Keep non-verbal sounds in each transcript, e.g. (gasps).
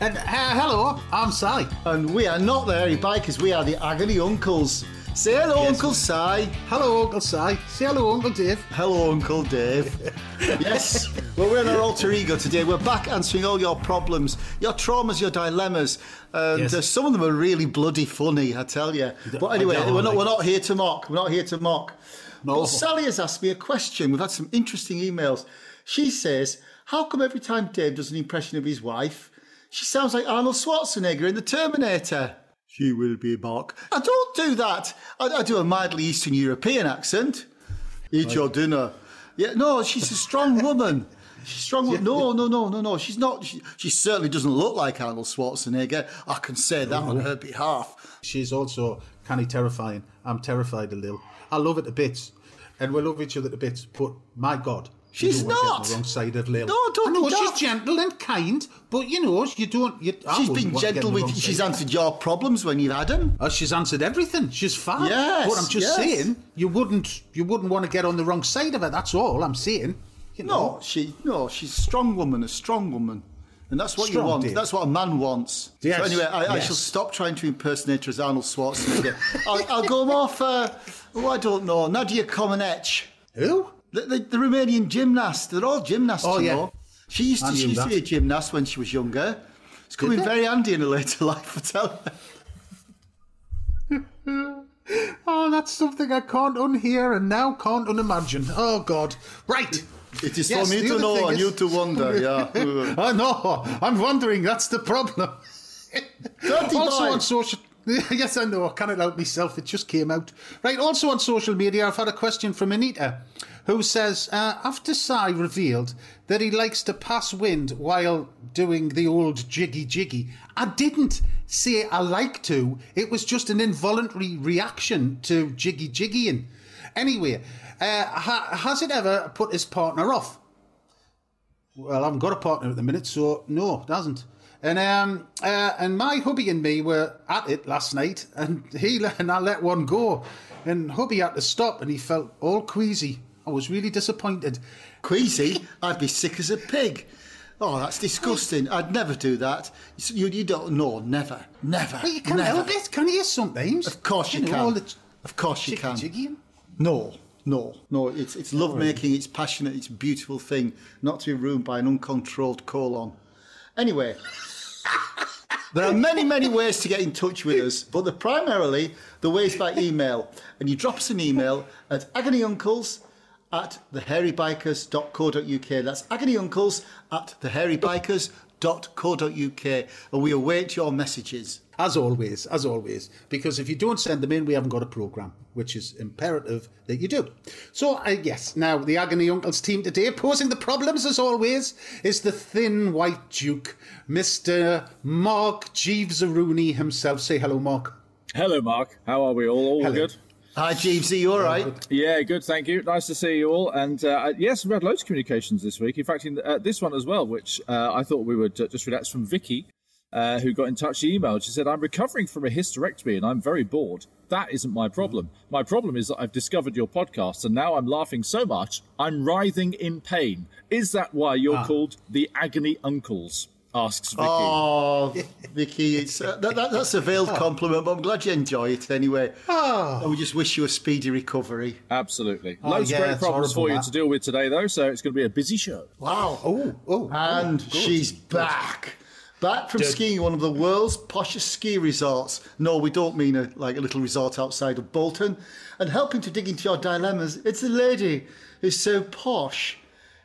And uh, hello, I'm Sally. and we are not the Hairy Bikers, we are the Agony Uncles. Say hello, Uncle Si. Hello, Uncle Si. Say hello, Uncle Dave. Hello, Uncle Dave. (laughs) yes, well, we're in our alter ego today. We're back answering all your problems, your traumas, your dilemmas, and Yes. uh, some of them are really bloody funny, I tell you. But anyway, we're not, we're not here to mock. We're not here to mock. No. But Sally has asked me a question. We've had some interesting emails. She says, How come every time Dave does an impression of his wife, she sounds like Arnold Schwarzenegger in The Terminator? She will be back. I don't do that. I, I do a mildly Eastern European accent. Eat your dinner. Yeah, no, she's a strong woman. She's strong woman. No, no, no, no, no. She's not. She, she certainly doesn't look like Arnold Schwarzenegger. I can say that on her behalf. She's also kind of terrifying. I'm terrified a little. I love it to bits. And we love each other to bits. But my God. She's get the wrong side of Lil. No, don't I know she's gentle and kind, but you know, you don't. You, She's been want to get gentle with. She's answered your problems when you've had them. Oh, uh, she's answered everything. She's fine. Yes, but I'm just yes. saying, you wouldn't, you wouldn't want to get on the wrong side of it. That's all I'm saying. You know. No, she no, she's a strong woman, a strong woman. And that's what Strong, you want. Dave. That's what a man wants. Yes, So anyway, I, I shall stop trying to impersonate her as Arnold Schwarzenegger. (laughs) I'll, I'll go more for, uh, oh, I don't know, Nadia Comaneci. Who? The, the, the Romanian gymnast. They're all gymnasts, Oh, you yeah. know. She used, to, she used to be a gymnast when she was younger. It's coming very handy in her later (laughs) life, I tell you. (laughs) Oh, that's something I can't unhear and now can't unimagine. Oh God! Right. It is Yes, for me to know and is- you to wonder, (laughs) yeah. I know. I'm wondering. That's the problem. Also on social. Yes, I know. I can't help myself. It just came out. Right. Also on social media, I've had a question from Anita, who says uh, after Si revealed that he likes to pass wind while doing the old jiggy jiggy, I didn't say I like to. It was just an involuntary reaction to jiggy jiggying. Anyway, uh, ha- has it ever put his partner off? Well, I haven't got a partner at the minute, so no, it hasn't. And um, uh, and my hubby and me were at it last night, and he (laughs) and I let one go, and hubby had to stop, and he felt all queasy. I was really disappointed. Queasy, I'd be sick as a pig. Oh, that's disgusting. I'd never do that. You, you don't know, never, never, But you can't never. help it, can you? Sometimes, Of course you, know, can. of course you can. jiggying. No, no, no. It's it's love making. It's passionate. It's a beautiful thing. Not to be ruined by an uncontrolled colon. Anyway. (laughs) There are many, many ways to get in touch with us, but the primarily the way is by email. And you drop us an email at agonyuncles at thehairybikers.co.uk. That's agony uncles at thehairybikers.co.uk. And we await your messages. As always, as always, because if you don't send them in, we haven't got a program, which is imperative that you do. So, uh, yes, now the Agony Uncles team today, posing the problems as always, is the thin white Duke, Mr. Mark Jeeves Rooney himself. Say hello, Mark. Hello, Mark. How are we all? All Hello. good? Hi, Jeevesy, you all right? Yeah, good. Thank you. Nice to see you all. And uh, yes, we've had loads of communications this week. In fact, in uh, this one as well, which uh, I thought we would uh, just read out from Vicky, uh, who got in touch. She emailed. She said, "I'm recovering from a hysterectomy and I'm very bored. That isn't my problem. My problem is that I've discovered your podcast and now I'm laughing so much I'm writhing in pain. Is that why you're called the Agony Uncles?" Asks Vicky. Oh, (laughs) Vicky, it's uh, that, that, that's a veiled compliment, but I'm glad you enjoy it anyway. And we just wish you a speedy recovery. Absolutely. Oh, Loads yeah, of great problems for you that. to deal with today, though, so it's going to be a busy show. Wow. Oh, oh. And oh, she's back. Back from skiing one of the world's poshest ski resorts. No, we don't mean a, like a little resort outside of Bolton. And helping to dig into your dilemmas, it's a lady who's so posh.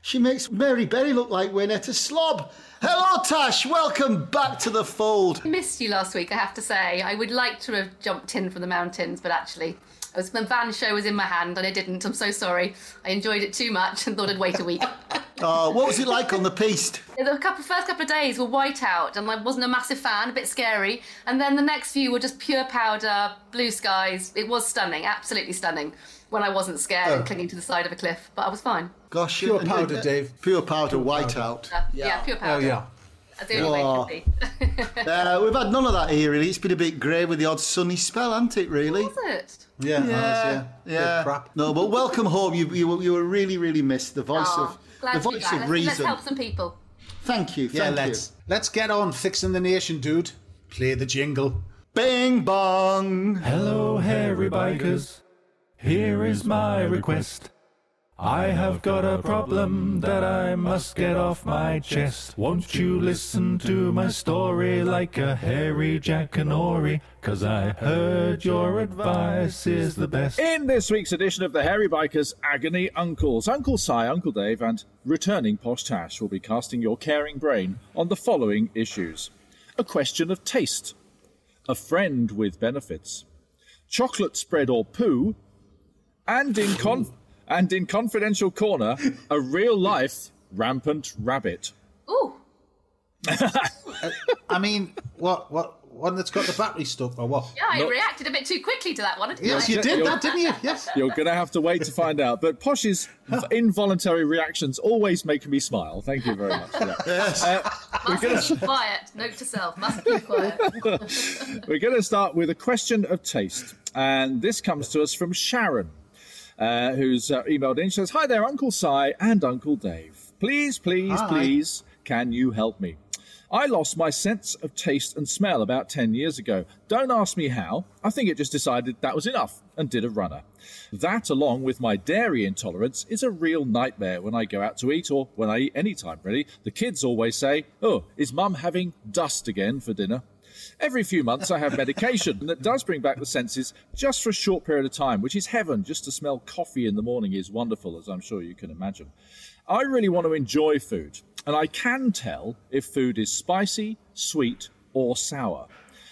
She makes Mary Berry look like Wynette a slob. Hello, Tash. Welcome back to the fold. missed you last week, I have to say. I would like to have jumped in from the mountains, but actually, I was, the van show was in my hand and I didn't. I'm so sorry. I enjoyed it too much and thought I'd wait a week. (laughs) Oh, what was it like on the piste? The couple, first couple of days were white out, and I wasn't a massive fan, a bit scary. And then the next few were just pure powder, blue skies. It was stunning, absolutely stunning. When I wasn't scared and clinging to the side of a cliff, but I was fine. Gosh, Pure and- powder, and- Dave. Pure powder, white out. Uh, yeah. pure powder. Oh yeah. That's the only Wow. way be. (laughs) Uh, we've had none of that here, really. It's been a bit grey with the odd sunny spell, hasn't it, really? Was it? Yeah. it has, yeah. yeah. Crap. No, but welcome home. You, you, were- you were really, really missed. The voice Oh, of glad the voice of Let's, reason. let's help some people. Thank you. Yeah, Thank let's let's get on fixing the nation, dude. Play the jingle. you. Bing bong. Hello, hairy bikers. Here is my request. I have got a problem that I must get off my chest. Won't you listen to my story like a hairy Jackanory? Cause I heard your advice is the best. In this week's edition of the Hairy Bikers Agony Uncles, Uncle Si, Uncle Dave, and returning Posh Tash will be casting your caring brain on the following issues a question of taste, a friend with benefits, chocolate spread or poo, and in con- and in confidential corner, a real life rampant rabbit. Ooh, (laughs) I mean, what what one that's got the battery stuck or what? yeah, I No. reacted a bit too quickly to that one. didn't Yes, I? you did You're- that, didn't you? Yes. You're going to have to wait to find out. But Posh's (laughs) involuntary reactions always make me smile. Thank you very much for that. (laughs) Uh, we're going Must to keep quiet. Note to self. Must keep quiet. We're going to start with a question of taste. And this comes to us from Sharon, uh, who's uh, emailed in. She says, Hi there, Uncle Si and Uncle Dave. Please, please, Hi. please, can you help me? I lost my sense of taste and smell about 10 years ago. Don't ask me how. I think it just decided that was enough and did a runner. That, along with my dairy intolerance, is a real nightmare when I go out to eat or when I eat any time, really. The kids always say, Oh, is mum having dust again for dinner? Every few months, I have medication that does bring back the senses just for a short period of time, which is heaven. Just to smell coffee in the morning is wonderful, as I'm sure you can imagine. I really want to enjoy food, and I can tell if food is spicy, sweet, or sour.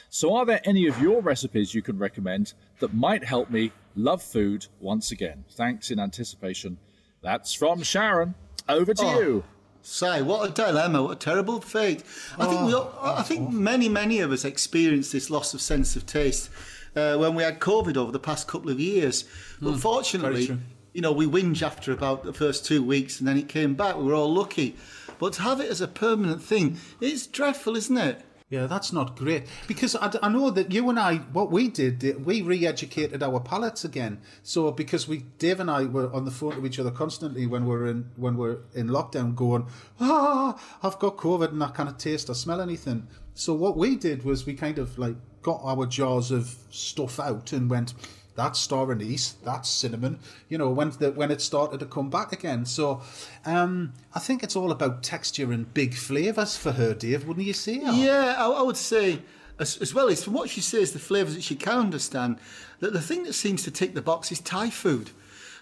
So, are there any of your recipes you can recommend that might help me love food once again? Thanks in anticipation. That's from Sharon. Over to Oh. you. Say, what a dilemma! What a terrible fate. I think we, all, I think many, many of us experienced this loss of sense of taste uh, when we had COVID over the past couple of years. But fortunately, you know, we whinge after about the first two weeks, and then it came back. We were all lucky. But to have it as a permanent thing, it's dreadful, isn't it? Yeah, that's not great because I, I know that you and I, what we did, we re-educated our palates again. So because we, Dave and I, were on the phone to each other constantly when we're in when we're in lockdown, going, ah, I've got COVID and I can't taste or smell anything. So what we did was we kind of like got our jars of stuff out and went. That's star anise. That's cinnamon. You know when the, when it started to come back again. So, um, I think it's all about texture and big flavors for her, Dave. Wouldn't you say? Yeah, I, I would say, as, as well as from what she says, the flavours that she can understand, that the thing that seems to tick the box is Thai food.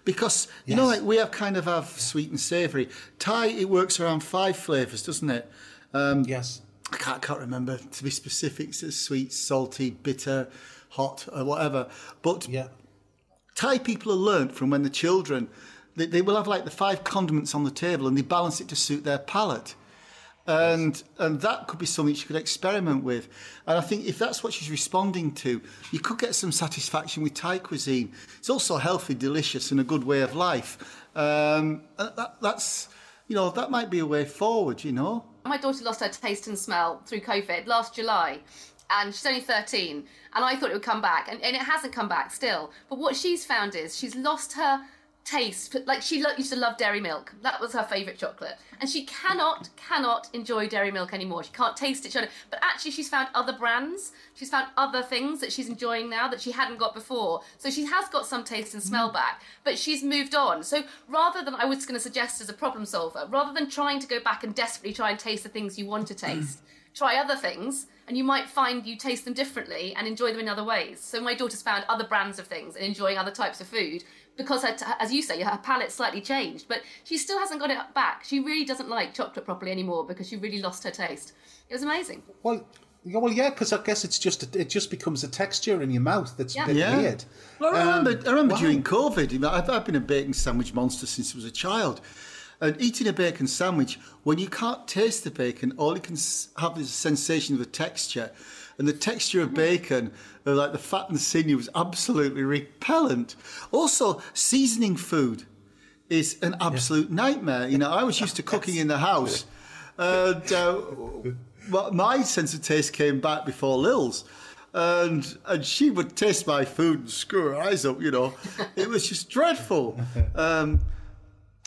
Because, you know, like we have kind of have sweet and savoury. Thai, it works around five flavours, doesn't it? Um, Yes. I can't, can't remember to be specific. It's sweet, salty, bitter, hot, or whatever. But Yeah. Thai people are learnt from when the children, they, they will have like the five condiments on the table and they balance it to suit their palate. And and that could be something she could experiment with. And I think if that's what she's responding to, you could get some satisfaction with Thai cuisine. It's also healthy, delicious, and a good way of life. Um, and that, that's, you know, that might be a way forward, you know? My daughter lost her taste and smell through COVID last July, and she's only 13. And I thought it would come back, and, and it hasn't come back still. But what she's found is she's lost her taste. Like she lo- used to love dairy milk. That was her favourite chocolate. And she cannot, cannot enjoy dairy milk anymore. She can't taste it. But actually, she's found other brands. She's found other things that she's enjoying now that she hadn't got before. So she has got some taste and smell mm. back, but she's moved on. So rather than, I was going to suggest as a problem solver, rather than trying to go back and desperately try and taste the things you want to (clears throat) taste, try other things and you might find you taste them differently and enjoy them in other ways. So my daughter's found other brands of things and enjoying other types of food because, her t- as you say, her palate slightly changed, but she still hasn't got it back. She really doesn't like chocolate properly anymore because she really lost her taste. It was amazing. Well, yeah, well, yeah, because I guess it's just it just becomes a texture in your mouth that's Yeah. a bit Yeah. weird. Well, I remember, Um, I remember wow. during COVID, you know, I've, I've been a bacon sandwich monster since I was a child. And eating a bacon sandwich, when you can't taste the bacon, all you can have is a sensation of the texture. And the texture of bacon, uh, like the fat and sinew, was absolutely repellent. Also, seasoning food is an absolute nightmare. You know, I was used to (laughs) cooking in the house, and uh, (laughs) well, my sense of taste came back before Lil's. And and she would taste my food and screw her eyes up, you know. It was just dreadful. (laughs) Um,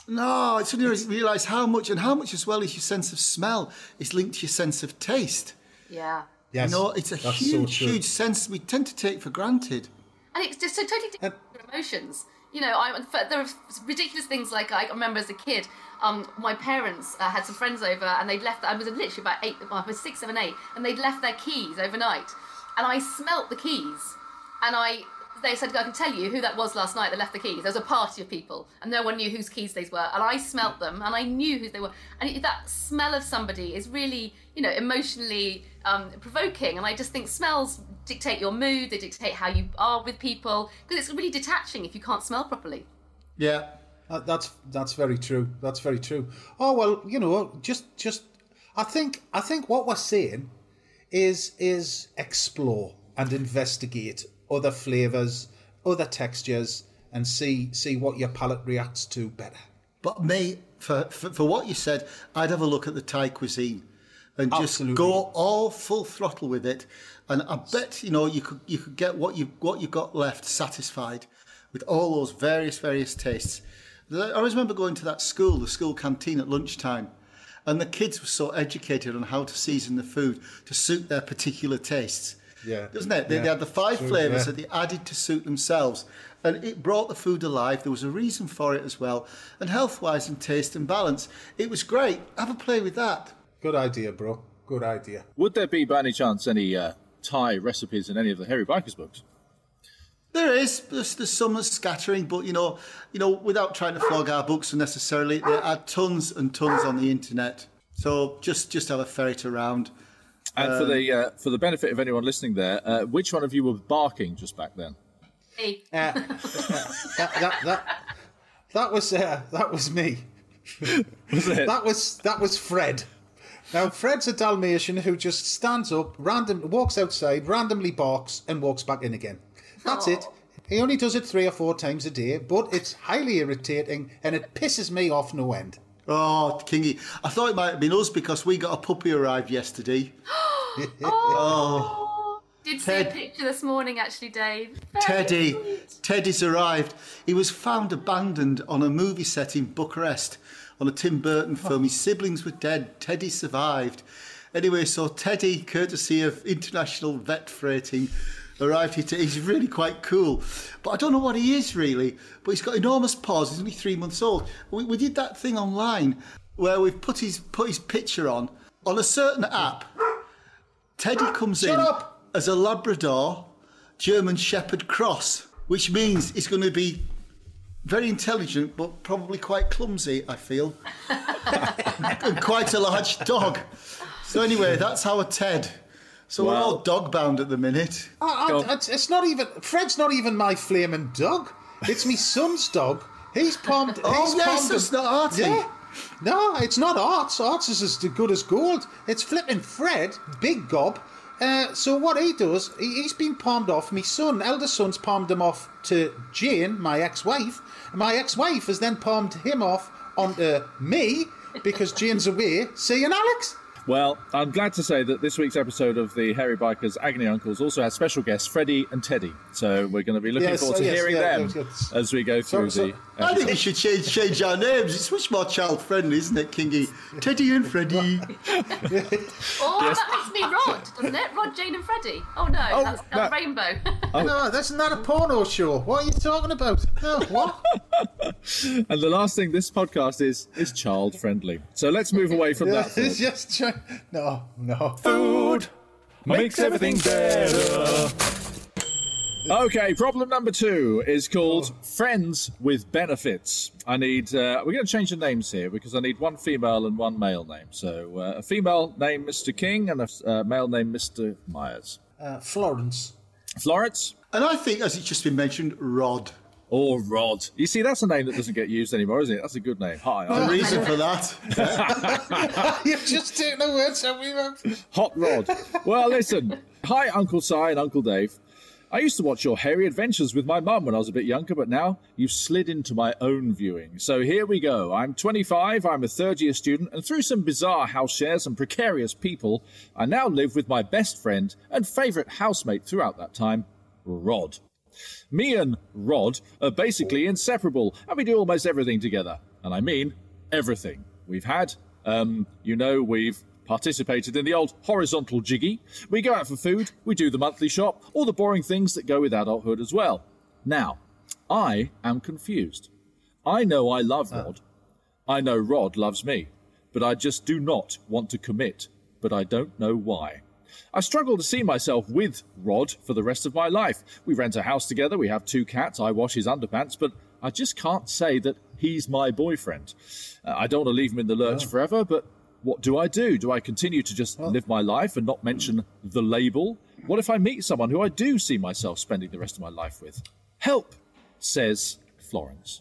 no, I suddenly realised how much and how much as well is your sense of smell is linked to your sense of taste. Yeah. Yes, you know, it's a that's huge, true. huge sense we tend to take for granted. And it's just so totally different emotions. You know, I, there are ridiculous things like I remember as a kid, um, my parents uh, had some friends over and they'd left, I was literally about eight, well, I was six, seven, eight, and they'd left their keys overnight. And I smelt the keys and I, they said, I can tell you who that was last night that left the keys. There was a party of people and no one knew whose keys these were. And I smelt them and I knew who they were. And that smell of somebody is really, you know, emotionally um, provoking. And I just think smells dictate your mood, they dictate how you are with people, because it's really detaching if you can't smell properly. Yeah. That's that's very true. That's very true. Oh well, you know, just just I think I think what we're saying is is explore and investigate other flavors, other textures, and see see what your palate reacts to better. But me, for, for, for what you said, I'd have a look at the Thai cuisine and just Absolutely. go all full throttle with it. And I bet you know you could you could get what you what you got left satisfied with all those various various tastes. I always remember going to that school, the school canteen at lunchtime, and the kids were so educated on how to season the food to suit their particular tastes. Yeah. Doesn't it? They, they had the five True, flavours yeah. that they added to suit themselves. And it brought the food alive. There was a reason for it as well. And health wise and taste and balance. It was great. Have a play with that. Good idea, bro. Good idea. Would there be, by any chance, any uh, Thai recipes in any of the Hairy Bikers books? There is. There's, there's some scattering, but you know, you know, without trying to flog our books unnecessarily, there are tons and tons on the internet. So just just have a ferret around. And for the uh, for the benefit of anyone listening there, uh, which one of you were barking just back then? Hey, Uh, (laughs) that, that that that was uh, that was me. Was it? That was that was Fred. Now Fred's a Dalmatian who just stands up, random walks outside, randomly barks, and walks back in again. That's it. He only does it three or four times a day, but it's highly irritating and it pisses me off no end. Oh, Kingy. I thought it might have been us because we got a puppy arrived yesterday. (gasps) (laughs) Oh. oh, did see a picture this morning actually, Dave. Very Teddy. sweet. Teddy's arrived. He was found abandoned on a movie set in Bucharest on a Tim Burton film. His siblings were dead. Teddy survived. Anyway, so Teddy, courtesy of International Vet Freighting, arrived here. To, he's really quite cool. But I don't know what he is really. But he's got enormous paws. He's only three months old. We, we did that thing online where we've put his, put his picture on, on a certain app. Teddy comes Shut in up! as a Labrador German Shepherd cross, which means he's going to be very intelligent, but probably quite clumsy, I feel. (laughs) (laughs) and quite a large dog. So, anyway, that's our Ted. So, we're all dog bound at the minute. I, Go I, it's, it's not even Fred's not even my flaming dog. It's me son's dog. He's palmed. Oh, he's yes, palmed it's not Artie. Yeah. No, it's not Arts. Arts is as good as gold. It's flipping Fred, big gob. Uh, so what he does, he, he's been palmed off. My son, elder son's palmed him off to Jane, my ex-wife. My ex-wife has then palmed him off onto me because Jane's away seeing Alex. Well, I'm glad to say that this week's episode of the Hairy Bikers Agony Uncles also has special guests Freddie and Teddy. So we're going to be looking Yes, forward to yes, hearing yeah, them yes, as we go through so- the. I think we should change change our names. It's much more child friendly, isn't it, Kingy? Teddy and Freddie. Oh, that makes me Rod, doesn't it? Rod, Jane, and Freddie. Oh no, Oh, that's, that's no. Rainbow. (laughs) Oh. No, that's not a porno show. What are you talking about? No, what? (laughs) And the last thing this podcast is is child friendly. So let's move away from Yeah, that. (laughs) it's thought. just try- no, no. Food makes everything better. Okay, problem number two is called Friends with Benefits. I need, uh, we're going to change the names here because I need one female and one male name. So uh, a female named Mr. King and a uh, male named Mr. Myers. Uh, Florence. Florence? And I think, as it's just been mentioned, Rod. Or Rod. You see, that's a name that doesn't get used anymore, isn't it? That's a good name. Hi, The reason for that. (laughs) You've just taken the words out of my mouth. Hot Rod. Well, listen. Hi, Uncle Si and Uncle Dave. I used to watch your hairy adventures with my mum when I was a bit younger, but now you've slid into my own viewing. So here we go. I'm 25, I'm a third year student, and through some bizarre house shares and precarious people, I now live with my best friend and favourite housemate throughout that time, Rod. Me and Rod are basically inseparable, and we do almost everything together. And I mean everything. We've had, um, you know, we've participated in the old horizontal jiggy. We go out for food, we do the monthly shop, all the boring things that go with adulthood as well. Now, I am confused. I know I love Rod. I know Rod loves me, but I just do not want to commit, but I don't know why. I struggle to see myself with Rod for the rest of my life. We rent a house together, we have two cats, I wash his underpants, but I just can't say that he's my boyfriend. Uh, I don't want to leave him in the lurch forever, but what do I do? Do I continue to just live my life and not mention the label? What if I meet someone who I do see myself spending the rest of my life with? Help, says Florence.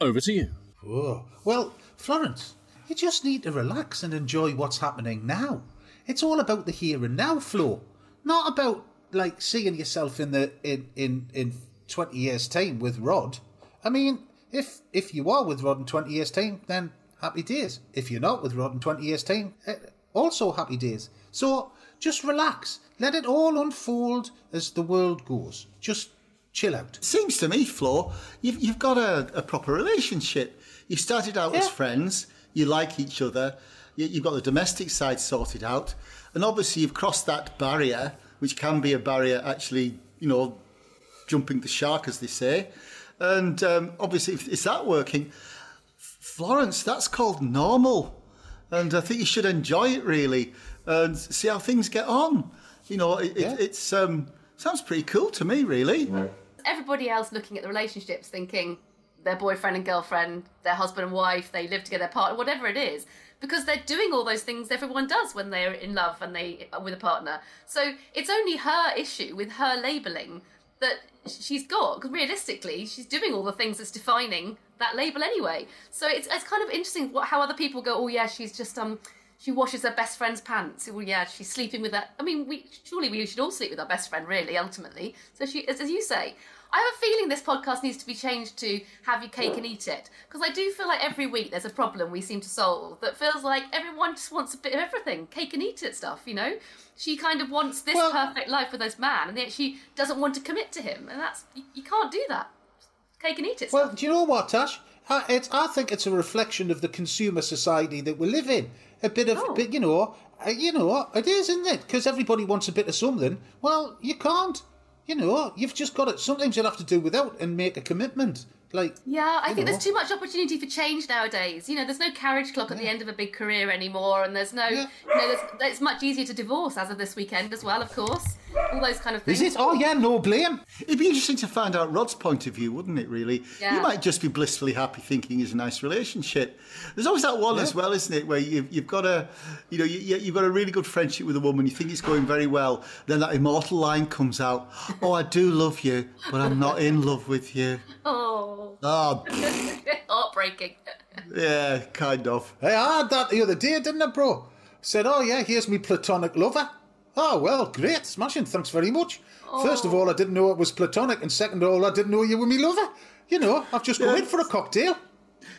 Over to you. Whoa. Well, Florence, you just need to relax and enjoy what's happening now. It's all about the here and now, Flo. Not about like seeing yourself in the in in in twenty years' time with Rod. I mean, if if you are with Rod in twenty years' time, then happy days. If you're not with Rod in twenty years' time, eh, also happy days. So just relax. Let it all unfold as the world goes. Just chill out. Seems to me, Flo, you've, you've got a, a proper relationship. You started out as friends, you like each other, you, you've got the domestic side sorted out, and obviously you've crossed that barrier, which can be a barrier actually, you know, jumping the shark, as they say. And um, obviously, if it's that working, Florence, that's called normal. And I think you should enjoy it really and see how things get on. You know, it, Yeah. it, it's um, sounds pretty cool to me, really. everybody else looking at the relationships thinking their boyfriend and girlfriend, their husband and wife, they live together, partner, whatever it is, because they're doing all those things everyone does when they're in love and they with a partner. So it's only her issue with her labeling that she's got. Because realistically, she's doing all the things that's defining that label anyway. So it's it's kind of interesting what, how other people go, oh yeah, she's just um. She washes her best friend's pants. Well, yeah, she's sleeping with her. I mean, we surely we should all sleep with our best friend, really, ultimately. So she, as, as you say, I have a feeling this podcast needs to be changed to "Have your cake and eat it" because I do feel like every week there's a problem we seem to solve that feels like everyone just wants a bit of everything, cake and eat it stuff. You know, she kind of wants this Well- perfect life with this man, and yet she doesn't want to commit to him, and that's you, you can't do that. Cake and eat it. Well, do you know what, Tash? I, it's, I think it's a reflection of the consumer society that we live in. A bit of, Oh. bit, you know, uh, you know, it is, isn't it? Because everybody wants a bit of something. Well, you can't. You know, you've just got it. Sometimes you'll have to do without and make a commitment. Like, Yeah, I think know. there's too much opportunity for change nowadays. You know, there's no carriage clock at the end of a big career anymore, and there's no, Yeah. you know, there's, it's much easier to divorce as of this weekend as well, of course. All those kind of things. is it? Oh yeah, no blame. It'd be interesting to find out Rod's point of view, wouldn't it, really? Yeah. You might just be blissfully happy thinking it's a nice relationship. There's always that one as well, isn't it, where you've, you've got a, you know, you- you've got a really good friendship with a woman, you think it's going very well, then that immortal line comes out, oh, I do love you, but I'm not in love with you. (laughs) Oh, Oh, oh. (laughs) heartbreaking. yeah, kind of. Hey, I had that the other day, didn't I, bro? Said, oh yeah, here's me platonic lover. Oh well, great, smashing. Thanks very much. First of oh. all, I didn't know it was platonic, and second of all, I didn't know you were me lover. You know, I've just come in for a cocktail.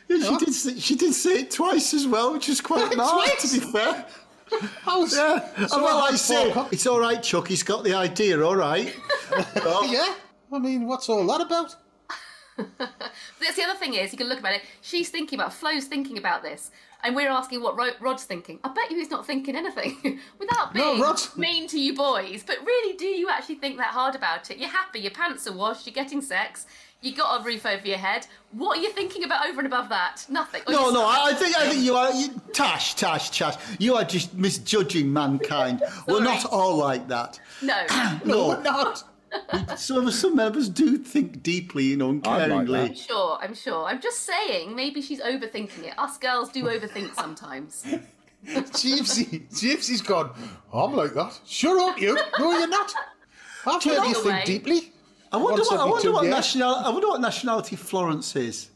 Yeah, she, did say, she did say it twice as well, which is quite nice, Twice? to be fair. (laughs) I was, Yeah, So well, I I say, it's all right, Chuck, he's got the idea, all right. (laughs) Oh, yeah. I mean, what's all that about? (laughs) That's the other thing is, you can look about it. She's thinking about, Flo's thinking about this, and we're asking what Ro- Rod's thinking. I bet you he's not thinking anything (laughs) without being Rod's- (laughs) mean to you boys. But really, do you actually think that hard about it? You're happy, your pants are washed, you're getting sex, you got a roof over your head. What are you thinking about over and above that? Nothing. Or No, no. I I think I think you are you, Tash, Tash, Tash. You are just misjudging mankind. We're not all like that. No. (clears throat) No, We're not. (laughs) some of us, some of us do think deeply, and know, I'm like uncaringly. I'm sure, I'm sure. I'm just saying, maybe she's overthinking it. Us girls do overthink (laughs) sometimes. Jeevesy, Jeevesy's gone. I'm like that. Shut up, you. No, you're not. I've heard you think way. deeply. I wonder what, I wonder what years. national I wonder what nationality Florence is.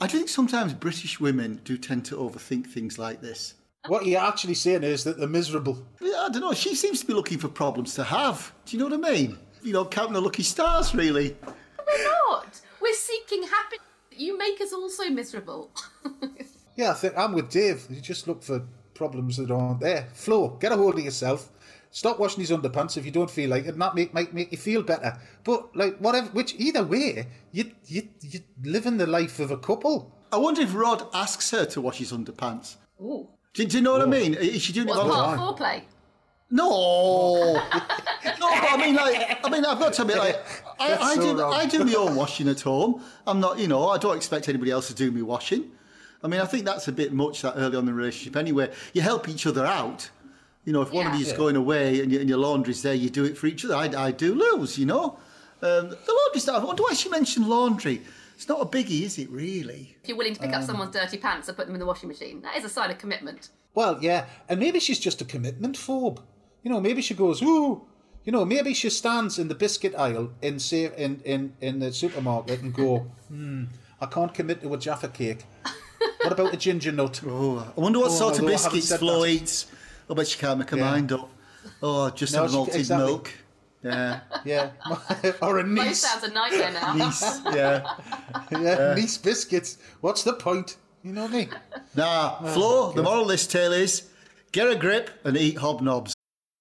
I do think sometimes British women do tend to overthink things like this. What you're actually saying is that they're miserable. I don't know. She seems to be looking for problems to have. Do you know what I mean? You know, counting the lucky stars, really. We're not. We're seeking happiness. You make us all so miserable. (laughs) Yeah, I think I'm with Dave. You just look for problems that aren't there. Flo, get a hold of yourself. Stop washing these underpants if you don't feel like it. And that make, might make you feel better. But like whatever, which either way, you you you living the life of a couple. I wonder if Rod asks her to wash his underpants. Ooh. Do, do you know what I mean? Is she doing What's it all the part time? of foreplay? No, (laughs) no, but I mean, like, I mean, I've got to admit, like, I, I so do, wrong. I do my own washing at home. I'm not, you know, I don't expect anybody else to do me washing. I mean, I think that's a bit much that early on in the relationship. Anyway, you help each other out. You know, if one of Yeah. you's going away and, your and your laundry's there, you do it for each other. I, I do lose, you know. Um, the laundry stuff. I wonder why she mentioned laundry. It's not a biggie, is it? Really? If you're willing to pick Um, up someone's dirty pants and put them in the washing machine, that is a sign of commitment. Well, yeah, and maybe she's just a commitment phobe. You know, maybe she goes, ooh. You know, maybe she stands in the biscuit aisle in say in in in the supermarket and go, hmm, I can't commit to a Jaffa cake. (laughs) What about a ginger nut? Oh, I wonder what Oh, sort of although I haven't biscuits said Flo that. eats. I bet she can't make her Yeah. mind up. Oh, just No, have malted exactly. milk. Yeah. (laughs) Yeah, (laughs) or a Both niece. sounds a nightmare now. Nice. Yeah. Yeah, Nice biscuits. What's the point? You know what I mean? Nah, Flo, the moral of this tale is get a grip and eat hobnobs.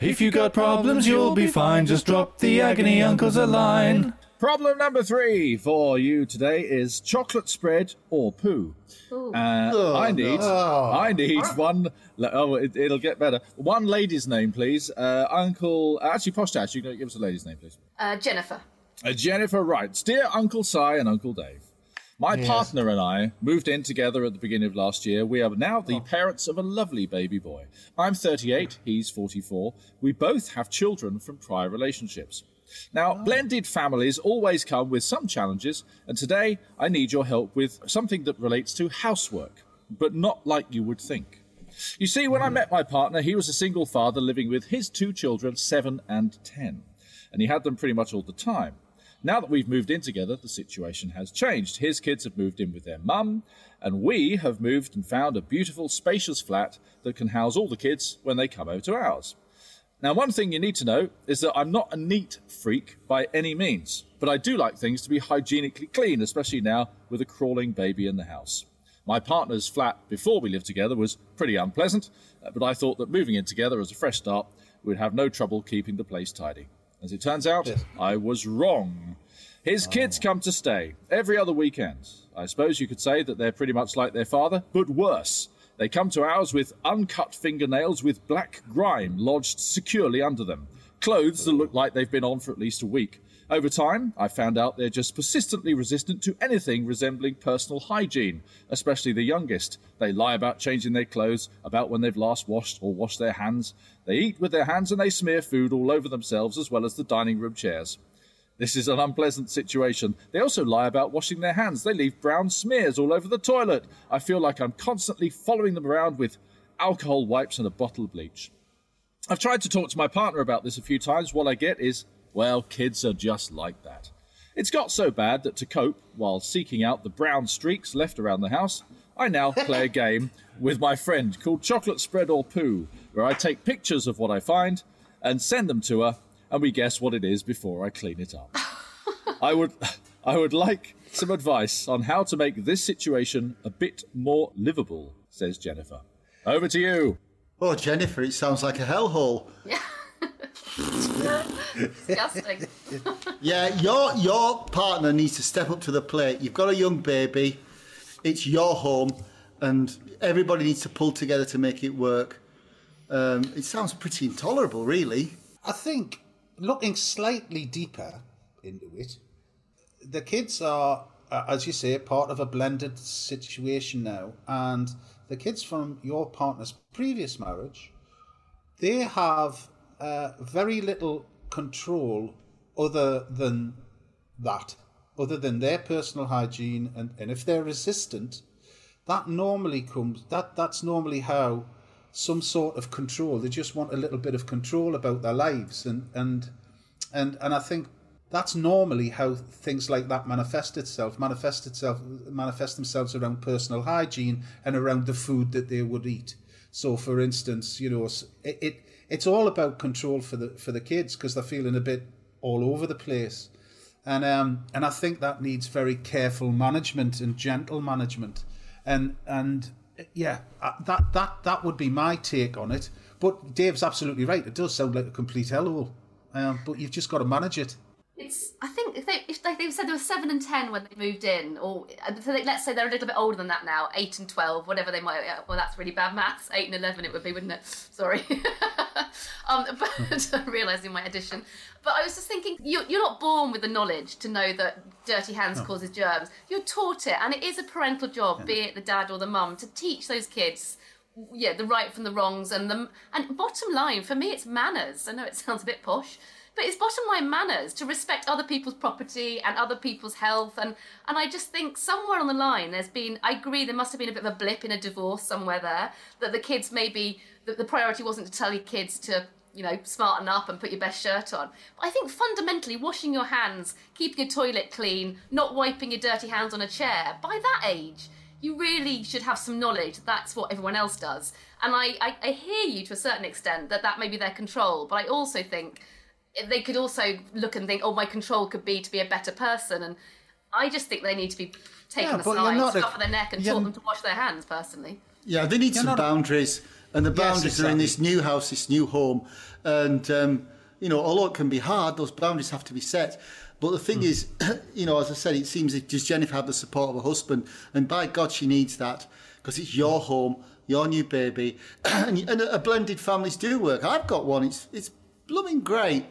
If you got problems, you'll be fine. Just drop the agony uncles a line. Problem number three for you today is chocolate spread or poo. Uh, I need, I need one. Oh, it, it'll get better. One lady's name, please. Uh, Uncle, actually, Posh Tash, you can give us a lady's name, please. Uh, Jennifer. Uh, Jennifer writes, Dear Uncle Si and Uncle Dave, my partner and I moved in together at the beginning of last year. We are now the oh. parents of a lovely baby boy. I'm 38, he's 44. We both have children from prior relationships. Now, oh. blended families always come with some challenges, and today I need your help with something that relates to housework, but not like you would think. You see, when I hmm. met my partner, he was a single father living with his two children, seven and ten, and he had them pretty much all the time. Now that we've moved in together, the situation has changed. His kids have moved in with their mum, and we have moved and found a beautiful, spacious flat that can house all the kids when they come over to ours. Now, one thing you need to know is that I'm not a neat freak by any means, but I do like things to be hygienically clean, especially now with a crawling baby in the house. My partner's flat before we lived together was pretty unpleasant, uh, but I thought that moving in together as a fresh start would have no trouble keeping the place tidy. As it turns out, I was wrong. His ah. kids come to stay every other weekend. I suppose you could say that they're pretty much like their father, but worse. They come to ours with uncut fingernails with black grime lodged securely under them, clothes that look like they've been on for at least a week. Over time, I found out they're just persistently resistant to anything resembling personal hygiene, especially the youngest. They lie about changing their clothes, about when they've last washed or washed their hands. They eat with their hands and they smear food all over themselves as well as the dining room chairs. This is an unpleasant situation. They also lie about washing their hands. They leave brown smears all over the toilet. I feel like I'm constantly following them around with alcohol wipes and a bottle of bleach. I've tried to talk to my partner about this a few times. What I get is, well, kids are just like that. It's got so bad that to cope, while seeking out the brown streaks left around the house, I now play a (laughs) game with my friend called Chocolate Spread or Poo, where I take pictures of what I find and send them to her, and we guess what it is before I clean it up. I would, I would like some advice on how to make this situation a bit more livable, says Jennifer. Over to you. Oh, Jennifer, it sounds like a hellhole. (laughs) Disgusting. (laughs) Yeah, your your partner needs to step up to the plate. You've got a young baby. It's your home, and everybody needs to pull together to make it work. Um, it sounds pretty intolerable, really. I think looking slightly deeper into it, the kids are, uh, as you say, part of a blended situation now, and the kids from your partner's previous marriage, they have uh, very little control other than that, other than their personal hygiene, and, and if they're resistant, that normally comes that that's normally how some sort of control. They just want a little bit of control about their lives, and and and and I think that's normally how things like that manifest itself manifest itself manifest themselves around personal hygiene and around the food that they would eat so for instance you know it, it it's all about control for the for the kids because they're feeling a bit all over the place. And um and i think that needs very careful management and gentle management. And and yeah uh, that that that would be my take on it. But dave's absolutely right. It does sound like a complete hellhole. Um, but you've just got to manage it it's. I think if they if they, they said they were seven and ten when they moved in, or so they, let's say they're a little bit older than that now, eight and twelve, whatever they might. Well, that's really bad maths. Eight and eleven, it would be, wouldn't it? Sorry. (laughs) um, (laughs) but (laughs) realizing my addition. But I was just thinking, you, you're not born with the knowledge to know that dirty hands no. causes germs. You're taught it, and it is a parental job, yeah. be it the dad or the mum, to teach those kids yeah the right from the wrongs and the and bottom line for me it's manners i know it sounds a bit posh but it's bottom line manners to respect other people's property and other people's health. And and I just think somewhere on the line there's been I agree there must have been a bit of a blip in a divorce somewhere there that the kids maybe the priority wasn't to tell your kids to you know smarten up and put your best shirt on. But I think fundamentally washing your hands keeping your toilet clean not wiping your dirty hands on a chair by that age you really should have some knowledge that's what everyone else does. And I, I, I hear you to a certain extent that that may be their control but I also think they could also look and think, oh, my control could be to be a better person. And I just think they need to be taken yeah, aside, stop a, their neck, and taught them to wash their hands. Personally, yeah, they need some boundaries, and the boundaries yes, exactly. are in this new house, this new home, and um, you know, although it can be hard, those boundaries have to be set. But the thing mm. is, (clears throat) you know, as I said, it seems that does Jennifer have the support of her husband, and by God, she needs that because it's your home, your new baby, (clears throat) and, and a blended families do work. I've got one; it's it's blooming great.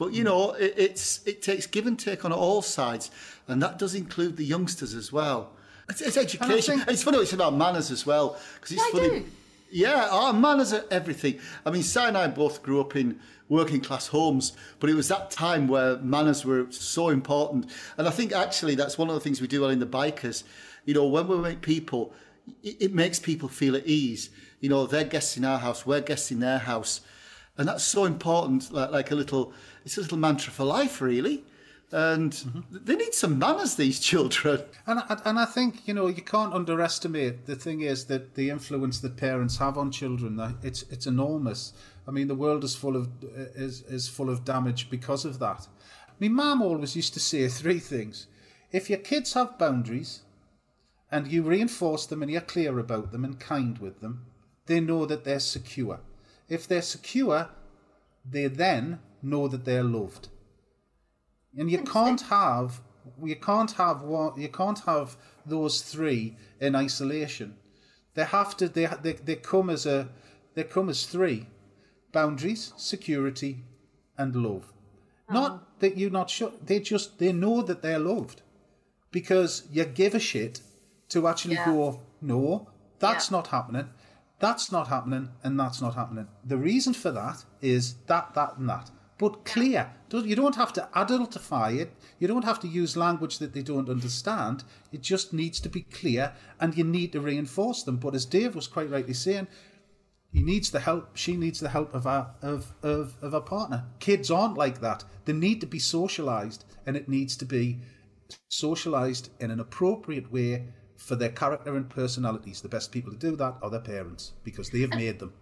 But you know, it, it's it takes give and take on all sides, and that does include the youngsters as well. It's, it's education. Think... It's funny. It's about manners as well because it's yeah, funny. Yeah, our manners are everything. I mean, Si and I both grew up in working class homes, but it was that time where manners were so important. And I think actually that's one of the things we do well in the bikers. You know, when we make people, it, it makes people feel at ease. You know, they're guests in our house, we're guests in their house and that's so important. Like, like a little, it's a little mantra for life, really. And mm-hmm. they need some manners, these children. And and I think you know you can't underestimate the thing is that the influence that parents have on children. It's it's enormous. I mean, the world is full of is is full of damage because of that. My mum always used to say three things: if your kids have boundaries, and you reinforce them and you're clear about them and kind with them, they know that they're secure. If they're secure, they then know that they're loved. And you can't have you can't have one you can't have those three in isolation. They have to they they, they come as a they come as three boundaries, security, and love. Oh. Not that you're not sure. They just they know that they're loved because you give a shit to actually yeah. go. No, that's yeah. not happening. That's not happening, and that's not happening. The reason for that is that, that, and that. But clear. You don't have to adultify it. You don't have to use language that they don't understand. It just needs to be clear, and you need to reinforce them. But as Dave was quite rightly saying, he needs the help. She needs the help of our of of of a partner. Kids aren't like that. They need to be socialised, and it needs to be socialised in an appropriate way for their character and personalities. The best people to do that are their parents because they have made them.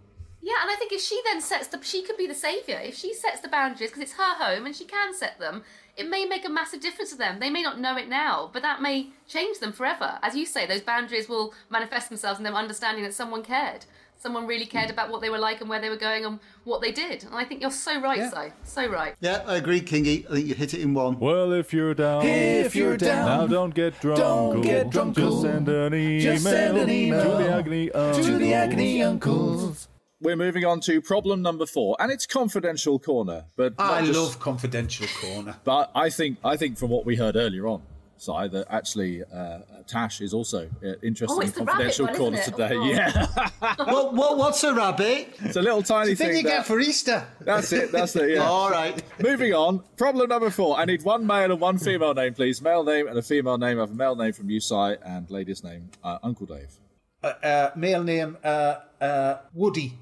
Yeah, and I think if she then sets the, she could be the saviour. If she sets the boundaries because it's her home and she can set them, it may make a massive difference to them. They may not know it now, but that may change them forever. As you say, those boundaries will manifest themselves in them understanding that someone cared someone really cared mm. about what they were like and where they were going and what they did. And I think you're so right, yeah. so so right. Yeah, I agree, Kingy. I think you hit it in one. Well, if you're down, if you're down, now don't get drunk. Don't get drunk. Just send an email, Just send an email to the agony uncles. To the agony uncles. we're moving on to problem number four, and it's confidential corner. But I just- love confidential corner. But I think I think from what we heard earlier on, Si, that actually uh, Tash is also uh, interested Oh, in the rabbit confidential one, corner today. Oh, yeah, (laughs) what, what, what's a rabbit? it's a little tiny Thing thing. you get for Easter. that's it. That's it. Yeah. All right. Moving on. Problem number four. I need one male and one female name, please. Male name and a female name. I have a male name from you, Si, and lady's name, uh, Uncle Dave. Uh, uh, male name uh, uh, Woody.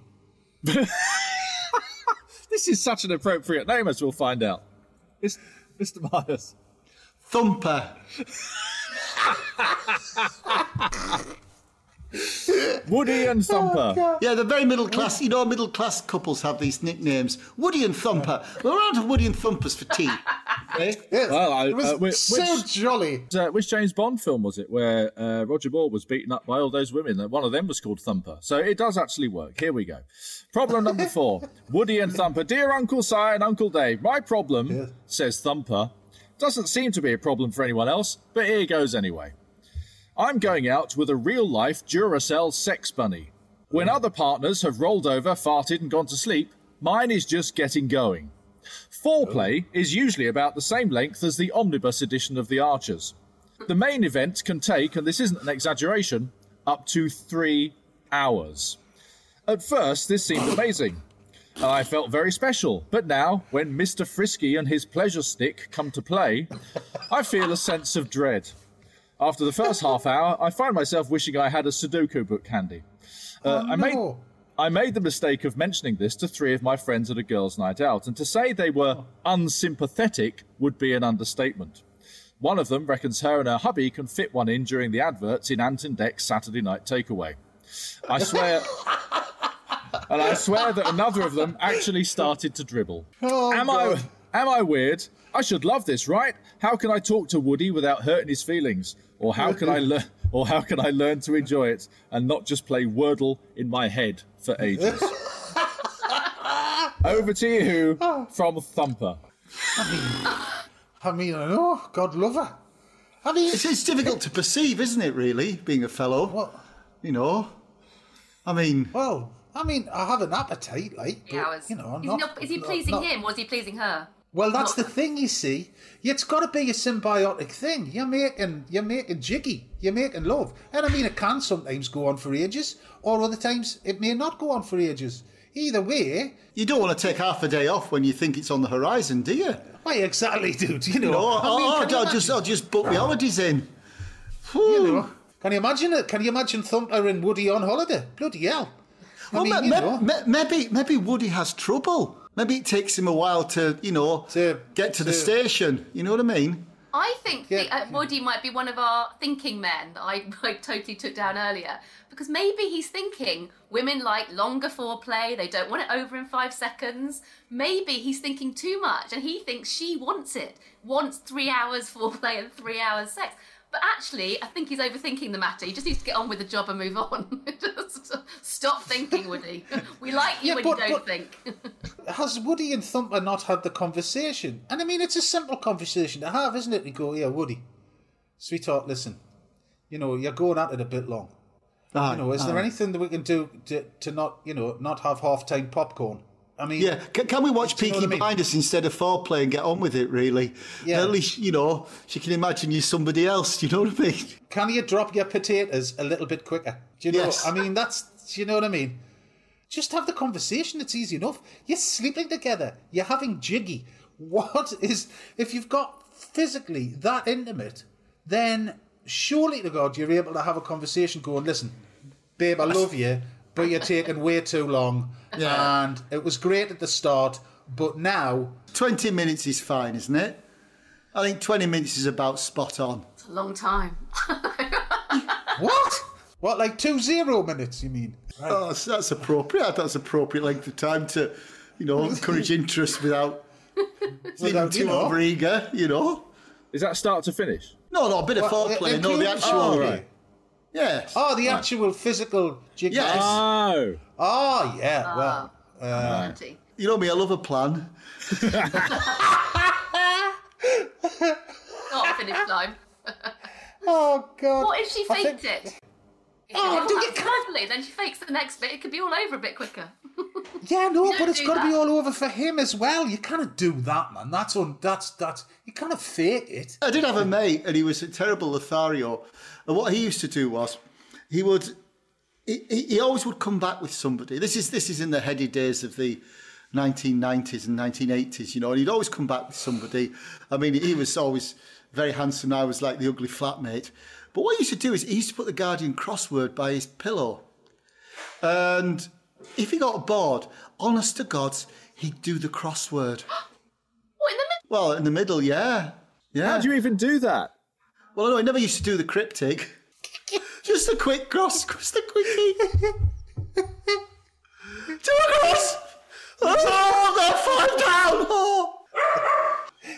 (laughs) This is such an appropriate name, as we'll find out. It's Mr. Myers. Thumper. Woody and Thumper. Yeah, they're very middle class. You know, middle class couples have these nicknames. Woody and Thumper. We're out of Woody and Thumpers for tea. (laughs) Eh? Yes. Well, I- it was uh, whi- so which- jolly. Uh, which James Bond film was it where uh, Roger Moore was beaten up by all those women? One of them was called Thumper. So it does actually work. Here we go. Problem number four (laughs) Woody and Thumper. Dear Uncle Si and Uncle Dave, my problem, says Thumper, doesn't seem to be a problem for anyone else, but here goes anyway. I'm going out with a real life Duracell sex bunny. When other partners have rolled over, farted, and gone to sleep, mine is just getting going. Foreplay is usually about the same length as the omnibus edition of The Archers. The main event can take, and this isn't an exaggeration, up to three hours. At first, this seemed amazing, I felt very special. But now, when Mr. Frisky and his pleasure stick come to play, I feel a sense of dread. After the first half hour, I find myself wishing I had a Sudoku book handy. Uh, I made. I made the mistake of mentioning this to three of my friends at a girls' night out, and to say they were unsympathetic would be an understatement. One of them reckons her and her hubby can fit one in during the adverts in Ant and Dec's Saturday night takeaway. I swear. (laughs) and I swear that another of them actually started to dribble. Oh, am God. I am I weird? I should love this, right? How can I talk to Woody without hurting his feelings? Or how can I learn or how can I learn to enjoy it and not just play Wordle in my head for ages? (laughs) Over to you from Thumper. I mean, I know. Oh, God love her. I mean, It's, it's difficult to perceive, isn't it, really, being a fellow? What? You know? I mean, well, I mean, I have an appetite, like, Three but, hours. you know, is, not, he not, is he not- pleasing not- him or is he pleasing her? Well, that's the thing, you see. It's got to be a symbiotic thing. You're making, you're making jiggy. You're making love, and I mean, it can sometimes go on for ages, or other times it may not go on for ages. Either way, you don't want to take half a day off when you think it's on the horizon, do you? why exactly, dude? You know, No, I mean, oh, can you I'll, just, I'll just book the holidays in. you know, can you imagine it? Can you imagine Thumper and Woody on holiday? Bloody hell! I Well, mean, ma- you ma- know, maybe maybe Woody has trouble. Maybe it takes him a while to, you know, To- get to the station. You know what I mean? I think Yeah. the, uh, Woody might be one of our thinking men that I, (laughs) I totally took down earlier. Because maybe he's thinking women like longer foreplay, they don't want it over in five seconds. Maybe he's thinking too much and he thinks she wants it, wants three hours foreplay and three hours sex. But actually, I think he's overthinking the matter. He just needs to get on with the job and move on. (laughs) just stop thinking, Woody. (laughs) We like you Yeah, when but- you don't think. (laughs) has Woody and Thumper not had the conversation? And I mean, it's a simple conversation to have, isn't it? You go, yeah, Woody, sweetheart, listen, you know, you're going at it a bit long. Aye, You know, is there anything that we can do to, to not, you know, not have half time popcorn? I mean, Yeah, can, can we watch Do you know Peaky I mean? Blinders instead of foreplay and get on with it? Really? Yeah. At least you know she can imagine you somebody else. Do (laughs) you know what I mean? can you drop your potatoes a little bit quicker? Do you know? Yes. I mean, that's, do you know what I mean? Just have the conversation. It's easy enough. You're sleeping together. You're having jiggy. (laughs) What is if you've got physically that intimate? Then surely to God you're able to have a conversation. Going, listen, babe, I love you, but you're taking way too long. Yeah. And it was great at the start, but now Twenty minutes is fine, isn't it? I think twenty minutes is about spot on. It's a long time. (laughs) what? What like two zero minutes? You mean? Oh, so that's appropriate. That's appropriate length of time to, you know, (laughs) encourage interest without being Without, you too know. over eager. You know. Is that start to finish? No, no, a bit of Well, foreplay. No, the actual. Oh, right. Yes. Oh, the actual physical jig. Yes. Oh, Oh, yeah. Ah, well, uh, Auntie. You know me. I love a plan. (laughs) Not finish line. (laughs) oh God. What if she faked think- it? If Oh, do oh, that's you- lovely. Then she fakes the next bit. It could be all over a bit quicker. (laughs) Yeah, no, but it's got to be all over for him as well. You can't do that, man. That's on. That's that's. You can't fake it. I did have a mate, and he was a terrible Lothario. And what he used to do was, he would, he, he he always would come back with somebody. This is this is in the heady days of the 1990s and 1980s, you know. And he'd always come back with somebody. I mean, he was always very handsome. I was like the ugly flatmate. But what he used to do is he used to put the Guardian crossword by his pillow, and if he got bored, honest to God, he'd do the crossword. (gasps) What in the middle? Well, in the middle, yeah, yeah. How do you even do that? Well, no, I never used to do the cryptic. Just a quick cross, just a quickie. do a cross. Oh, got five down. Oh.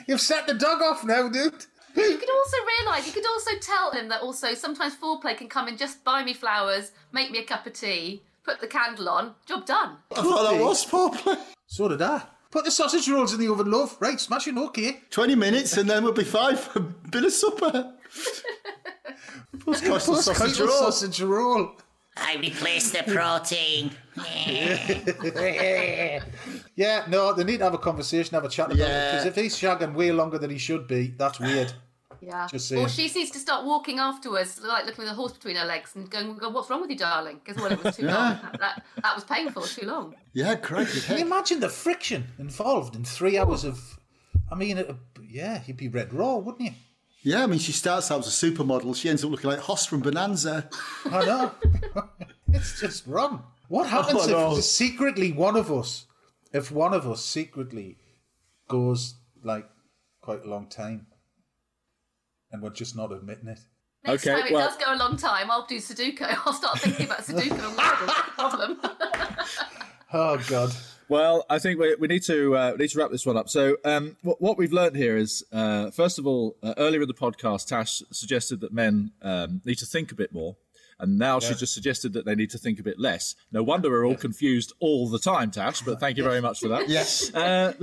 You've set the dog off now, dude. You could also realise, you could also tell him that also sometimes foreplay can come in, just buy me flowers, make me a cup of tea, put the candle on, job done. I thought that was foreplay. So did I. Put the sausage rolls in the oven, love. Right, smashing okay. 20 minutes and then we'll be fine for a bit of supper. (laughs) Post-coital sausage Post-coital roll. sausage roll. I replace the protein. (laughs) Yeah, no, they need to have a conversation, have a chat about it. Yeah. Because if he's shagging way longer than he should be, that's weird. Yeah. Just saying. or she needs to start walking afterwards, like looking with a horse between her legs and going, "Go, "What's wrong with you, darling?" Because well, it was too long. That, that was painful. Too long. Yeah, crikey. Can you imagine the friction involved in three hours of. I mean, it, yeah, he'd be red raw, wouldn't you? Yeah, I mean, she starts out as a supermodel. She ends up looking like Hoss from Bonanza. I know. (laughs) it's just wrong. What happens Oh, no. if secretly one of us, if one of us secretly goes like quite a long time and we're just not admitting it? Next Okay, time it well- does go a long time, I'll do Sudoku. (laughs) I'll start thinking about Sudoku and Wordle. That's the problem. (laughs) Oh, God. Well, I think we, we need to uh, we need to wrap this one up. So, um, what, what we've learned here is, uh, first of all, uh, earlier in the podcast, Tash suggested that men um, need to think a bit more, and now she just suggested that they need to think a bit less. No wonder we're all confused all the time, Tash. But thank you very much for that. Yes. Uh,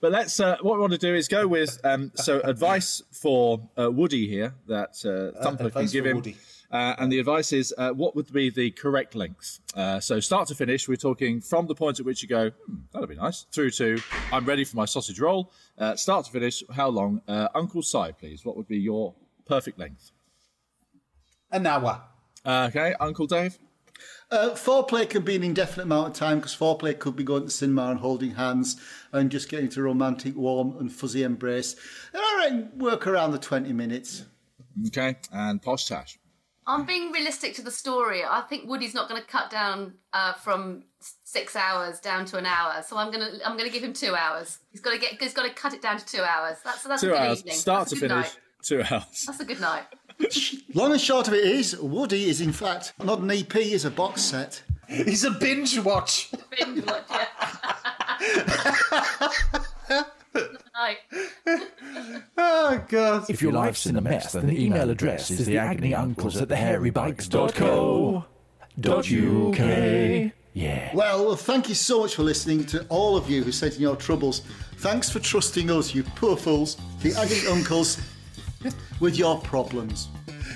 but let's. Uh, what we want to do is go with um, so advice for uh, Woody here that uh, Thumper can give him. Woody. Uh, and the advice is uh, what would be the correct length? Uh, so, start to finish, we're talking from the point at which you go, hmm, that'll be nice, through to I'm ready for my sausage roll. Uh, start to finish, how long? Uh, Uncle Si, please. What would be your perfect length? An hour. Uh, okay, Uncle Dave? Uh, foreplay can be an indefinite amount of time because foreplay could be going to cinema and holding hands and just getting into a romantic, warm, and fuzzy embrace. And I reckon work around the 20 minutes. Okay, and Posh Tash. I'm being realistic to the story. I think Woody's not going to cut down uh, from six hours down to an hour, so I'm gonna I'm gonna give him two hours. He's got to get he's got to cut it down to two hours. That's that's a good hours, evening. start That's a to finish, Night. two hours. That's a good night. (laughs) Long and short of it is, Woody is in fact not an EP, is a box set. He's a binge watch. Binge watch, yeah. (laughs) night. (laughs) Oh, God. If your life's in a mess, then the email address is theagonyuncles at thehairybikers.co.uk. Yeah. Well, thank you so much for listening to all of you who sent in your troubles. Thanks for trusting us, you poor fools, the agony uncles, with your problems.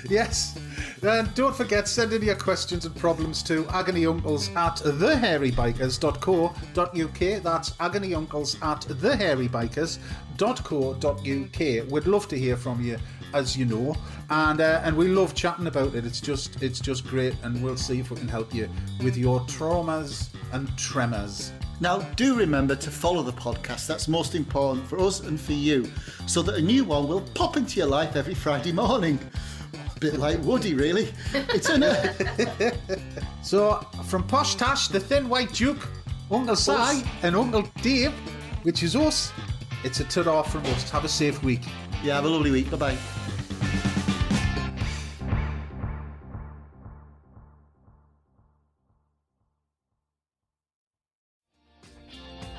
Yes. And don't forget, send in your questions and problems to agonyuncles at thehairybikers.co.uk. That's agonyuncles at thehairybikers.co.uk. We'd love to hear from you, as you know, and uh, and we love chatting about it. It's just it's just great, and we'll see if we can help you with your traumas and tremors. Now, do remember to follow the podcast. That's most important for us and for you, so that a new one will pop into your life every Friday morning. Bit like Woody, really. It's an. (laughs) So, from Posh Tash, the Thin White Duke, Uncle Si, and Uncle Dave, which is us, it's a ta from us. Have a safe week. yeah, have a lovely week. Bye bye.